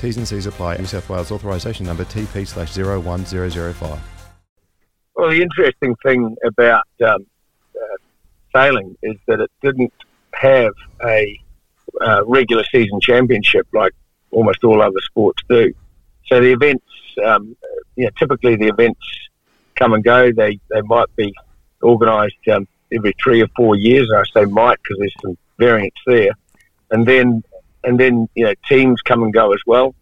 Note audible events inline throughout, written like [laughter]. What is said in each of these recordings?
T's and C's apply. New South Wales authorisation number TP slash 01005. Well, the interesting thing about um, uh, sailing is that it didn't have a uh, regular season championship like almost all other sports do. So the events, um, you know, typically the events come and go. They they might be organised um, every three or four years. I say might because there's some variance there, and then and then you know teams come and go as well,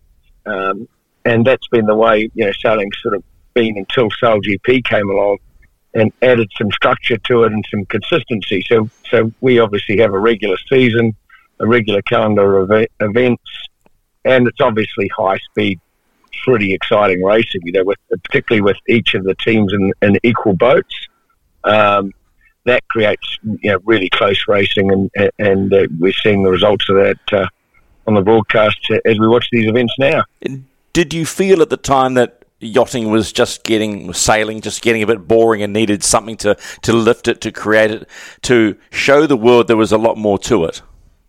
um, and that's been the way you know sailing sort of been until Sail GP came along and added some structure to it and some consistency. So so we obviously have a regular season, a regular calendar of events, and it's obviously high speed, pretty exciting racing. You know, with particularly with each of the teams in, in equal boats. Um, that creates you know really close racing, and and uh, we're seeing the results of that uh, on the broadcast as we watch these events now. Did you feel at the time that yachting was just getting sailing, just getting a bit boring, and needed something to to lift it, to create it, to show the world there was a lot more to it?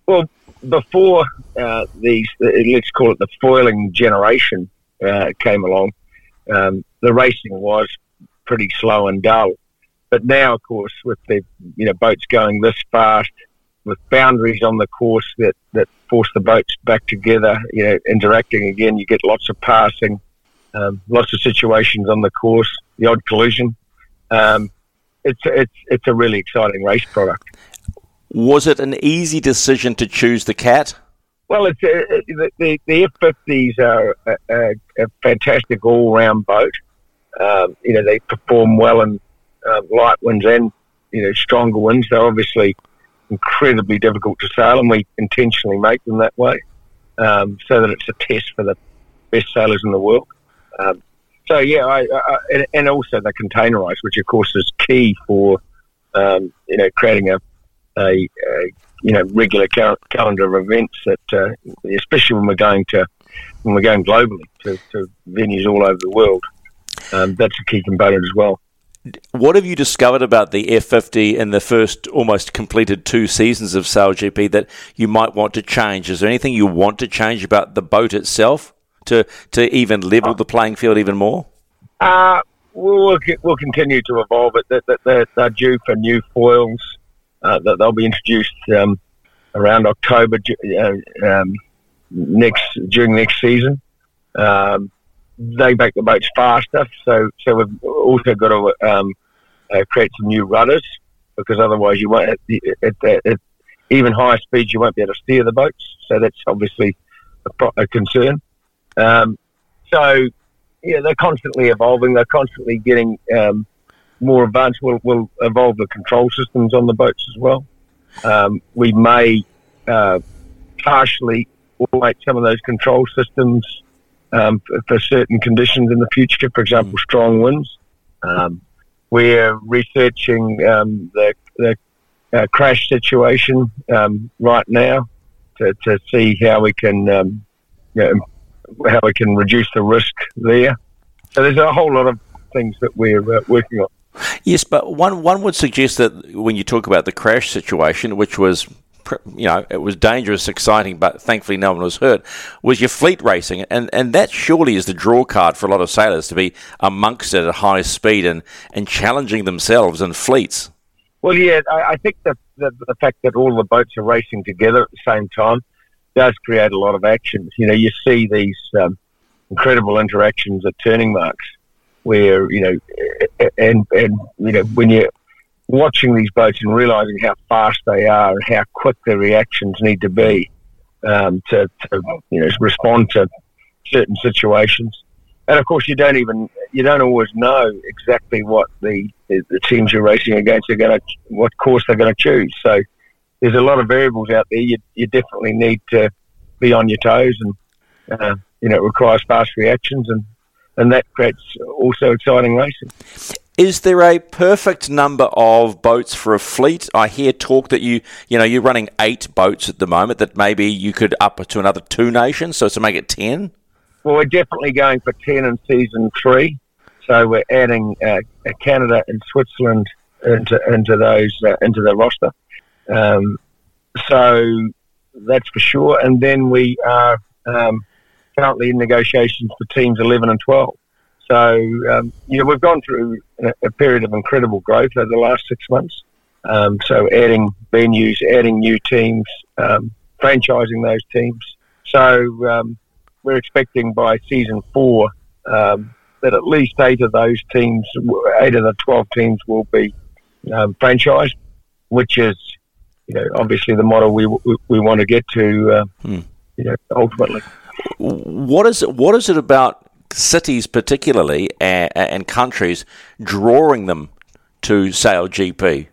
Well, before uh, these, let's call it the foiling generation uh, came along, um, the racing was pretty slow and dull. But now, of course, with the you know boats going this fast, with boundaries on the course that, that force the boats back together, you know, interacting again. You get lots of passing, um, lots of situations on the course, the odd collision. Um, it's it's it's a really exciting race product. Was it an easy decision to choose the cat? Well, it's uh, the the F fifties are a, a, a, fantastic all round boat. Um, you know, they perform well in uh, light winds and you know stronger winds. They're obviously incredibly difficult to sail, and we intentionally make them that way um, so that it's a test for the best sailors in the world. Um, so yeah, I, I, and, also the containerized, which of course is key for um, you know creating a, a, a you know regular cal- calendar of events that, uh, especially when we're going to when we're going globally to, to venues all over the world. Um, that's a key component as well. What have you discovered about the F50 in the first almost completed two seasons of SailGP that you might want to change? Is there anything you want to change about the boat itself to, to even level the playing field even more? Uh, we'll, we'll continue to evolve it. They're, they're, they're due for new foils uh, that they'll be introduced um, around October uh, um, next during next season. Um, they make the boats faster. So so we've also got to um, uh, create some new rudders because otherwise you won't at, at, at, even higher speeds you won't be able to steer the boats. So that's obviously a, a concern. Um, so yeah, they're constantly evolving. They're constantly getting um, more advanced. We'll, we'll, evolve the control systems on the boats as well. Um, we may uh, partially automate some of those control systems um, for, for, certain conditions in the future, for example, mm. strong winds. Um, we're researching um, the, the uh, crash situation um, right now to, to see how we can um, you know, how we can reduce the risk there. So there's a whole lot of things that we're uh, working on. Yes, but one one would suggest that when you talk about the crash situation, which was you know, it was dangerous, exciting, but thankfully no one was hurt, was your fleet racing. And, and that surely is the draw card for a lot of sailors to be amongst it at high speed and, and challenging themselves in fleets. Well, yeah, I, I think that the, the fact that all the boats are racing together at the same time does create a lot of action. You know, you see these um, incredible interactions at turning marks. where you know, and and you know when you're watching these boats and realizing how fast they are and how quick their reactions need to be um, to, to you know respond to certain situations. And of course, you don't even you don't always know exactly what the the teams you're racing against are going to what course they're going to choose. So there's a lot of variables out there. You you definitely need to be on your toes, and uh, you know it requires fast reactions, and and that creates also exciting racing. Is there a perfect number of boats for a fleet? I hear talk that you, you know, you're running eight boats at the moment. That maybe you could up to another two nations, so to make it ten. Well, we're definitely going for ten in season three. So we're adding uh, Canada and Switzerland into into those uh, into the roster. Um, so that's for sure. And then we are um, currently in negotiations for teams eleven and twelve. So, um, you know, we've gone through a, period of incredible growth over the last six months. Um, so, adding venues, adding new teams, um, franchising those teams. So, um, we're expecting by season four um, that at least eight of those teams, eight of the 12 teams will be um, franchised, which is, you know, obviously the model we, we, we want to get to, uh, hmm. you know, ultimately. What is it, what is it about cities particularly and, and countries drawing them to Sail GP?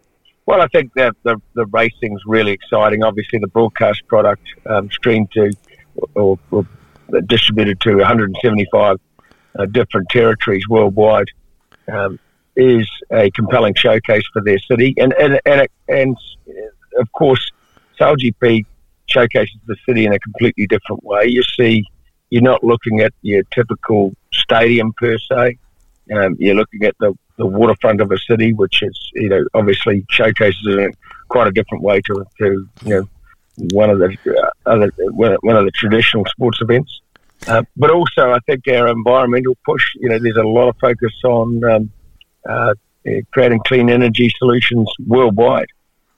Well, I think that the, the racing's really exciting. Obviously, the broadcast product um, streamed to or, or, distributed to 175 uh, different territories worldwide um, is a compelling showcase for their city. And, and, and, and of course, Sail GP showcases the city in a completely different way. You see you're not looking at your typical stadium per se. Um, you're looking at the, the waterfront of a city, which is, you know, obviously showcases in quite a different way to, to you know, one of the uh, other one of the traditional sports events. Uh, but also, I think our environmental push. You know, there's a lot of focus on um, uh, creating clean energy solutions worldwide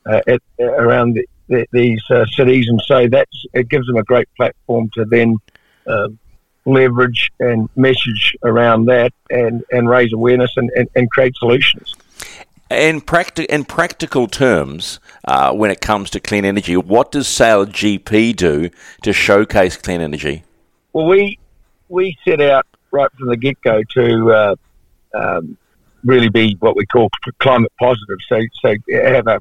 uh, at, around the, the, these uh, cities, and so that's it gives them a great platform to then uh, leverage and message around that and, and raise awareness and, and, and create solutions. In, practi- in practical terms, uh, when it comes to clean energy, what does Sail GP do to showcase clean energy? Well, we we set out right from the get go to uh, um, really be what we call climate positive. So so have a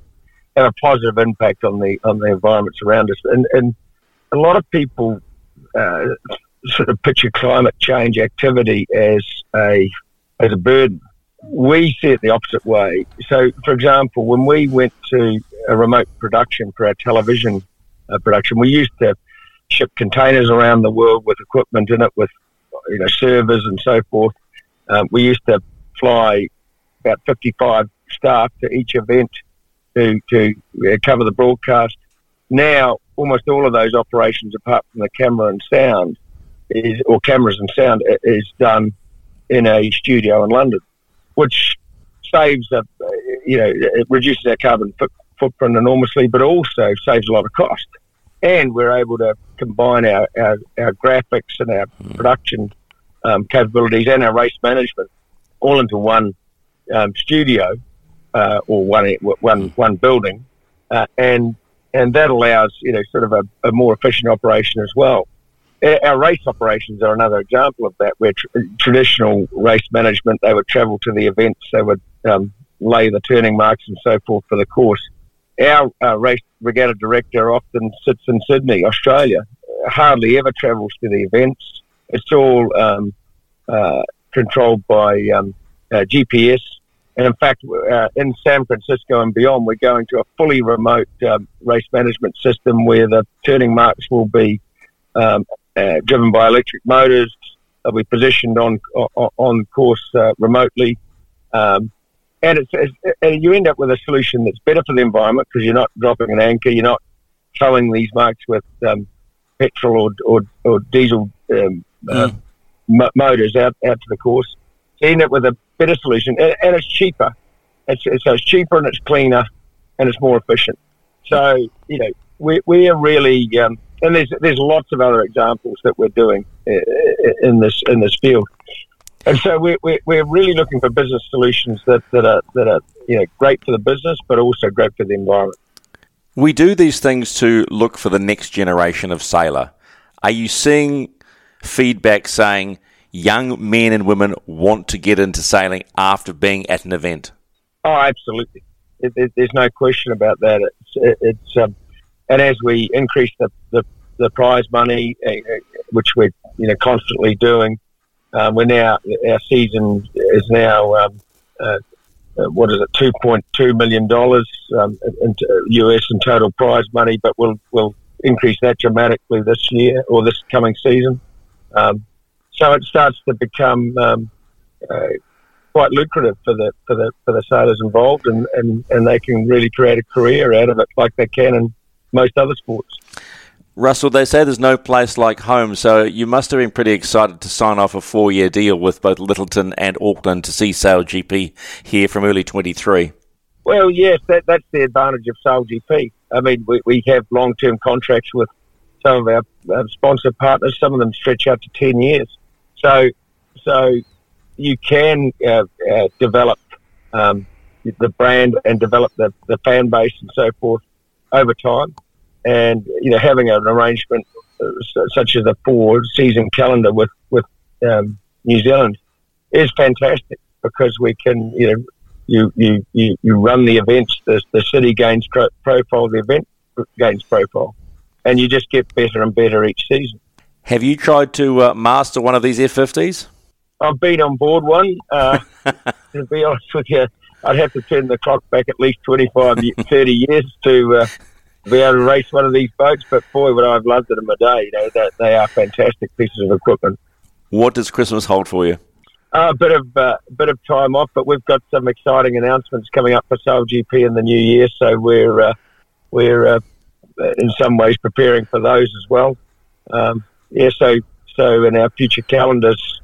have a positive impact on the on the environments around us. And and a lot of people uh, sort of picture climate change activity as a as a burden. We see it the opposite way. So, for example, when we went to a remote production for our television uh, production, we used to ship containers around the world with equipment in it, with you know servers and so forth. Um, we used to fly about 55 staff to each event to to uh, cover the broadcast. Now, almost all of those operations, apart from the camera and sound, is or cameras and sound, is done in a studio in London, which saves a, you know, it reduces our carbon foot, footprint enormously, but also saves a lot of cost. And we're able to combine our, our, our graphics and our mm. production um, capabilities and our race management all into one um, studio uh, or one one one building, uh, and and that allows you know sort of a, a, more efficient operation as well. Our race operations are another example of that, where tr- traditional race management they would travel to the events, they would um, lay the turning marks and so forth for the course. Our uh, race regatta director often sits in Sydney, Australia, hardly ever travels to the events. It's all um, uh, controlled by um, uh, GPS and in fact, uh, in San Francisco and beyond, we're going to a fully remote um, race management system where the turning marks will be um, uh, driven by electric motors. They'll be positioned on on, on course uh, remotely, um, and it's, it's, and you end up with a solution that's better for the environment because you're not dropping an anchor, you're not towing these marks with um, petrol or or, or diesel mm. motors out out to the course. End up with a better solution, and, and it's cheaper. It's, it's, so it's cheaper and it's cleaner and it's more efficient. So you know we we are really um, and there's there's lots of other examples that we're doing uh, in this in this field. And so we're, we're, we're really looking for business solutions that, that are that are you know great for the business, but also great for the environment. We do these things to look for the next generation of sailor. Are you seeing feedback saying young men and women want to get into sailing after being at an event? Oh, absolutely. It, it, there's no question about that. It's, it, it's um, and as we increase the, the, the prize money, uh, which we're you know constantly doing, um, we're now our season is now um, uh, uh what is it, two point two million dollars um, in US in total prize money, but we'll we'll increase that dramatically this year or this coming season. Um, so it starts to become um, uh, quite lucrative for the for the for the sailors involved, and, and, and they can really create a career out of it, like they can in most other sports. Russell, they say there's no place like home, so you must have been pretty excited to sign off a four year deal with both Lyttelton and Auckland to see Sail GP here from early 23. Well, yes, that, that's the advantage of Sail GP. I mean, we, we have long term contracts with some of our, our sponsor partners, some of them stretch out to 10 years. So, so you can uh, uh, develop um, the brand and develop the, the fan base and so forth over time. And you know, having an arrangement uh, such as a four season calendar with with um, New Zealand is fantastic because we can you know you you, you, you run the events, the, the city gains profile, the event gains profile, and you just get better and better each season. Have you tried to uh, master one of these F50s? I've been on board one. Uh, [laughs] to be honest with you, I'd have to turn the clock back at least 25, [laughs] 30 years to uh, be able to race one of these boats. But boy, would I've loved it in my day. You know, that they are fantastic pieces of equipment. What does Christmas hold for you? Uh, a bit of uh, bit of time off, but we've got some exciting announcements coming up for Sail GP in the new year. So we're uh, we're uh, in some ways preparing for those as well. Um, yeah, so so in our future calendars,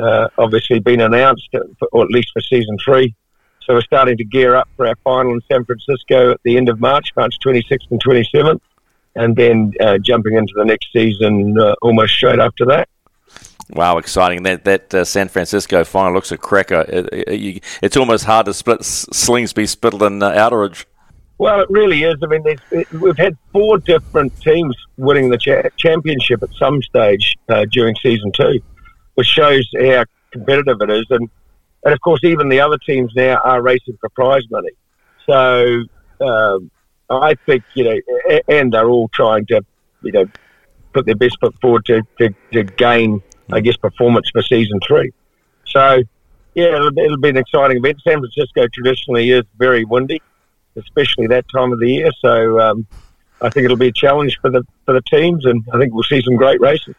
uh, obviously been announced, for, or at least for season three. So we're starting to gear up for our final in San Francisco at the end of March, March 26th and 27th, and then uh, jumping into the next season uh, almost straight after that. Wow, exciting! That that uh, San Francisco final looks a cracker. It, it, you, it's almost hard to split Slingsby, Spithill, and uh, Outteridge. Well, it really is. I mean, it, we've had four different teams winning the cha- championship at some stage uh, during season two, which shows how competitive it is. And, and of course, even the other teams now are racing for prize money. So um, I think, you know, and they're all trying to, you know, put their best foot forward to, to, to gain, I guess, performance for season three. So, yeah, it'll, it'll be an exciting event. San Francisco traditionally is very windy especially that time of the year. So um, I think it'll be a challenge for the for the teams, and I think we'll see some great racing.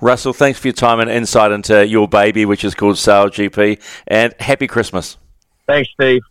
Russell, thanks for your time and insight into your baby, which is called Sail GP, and happy Christmas. Thanks, Steve.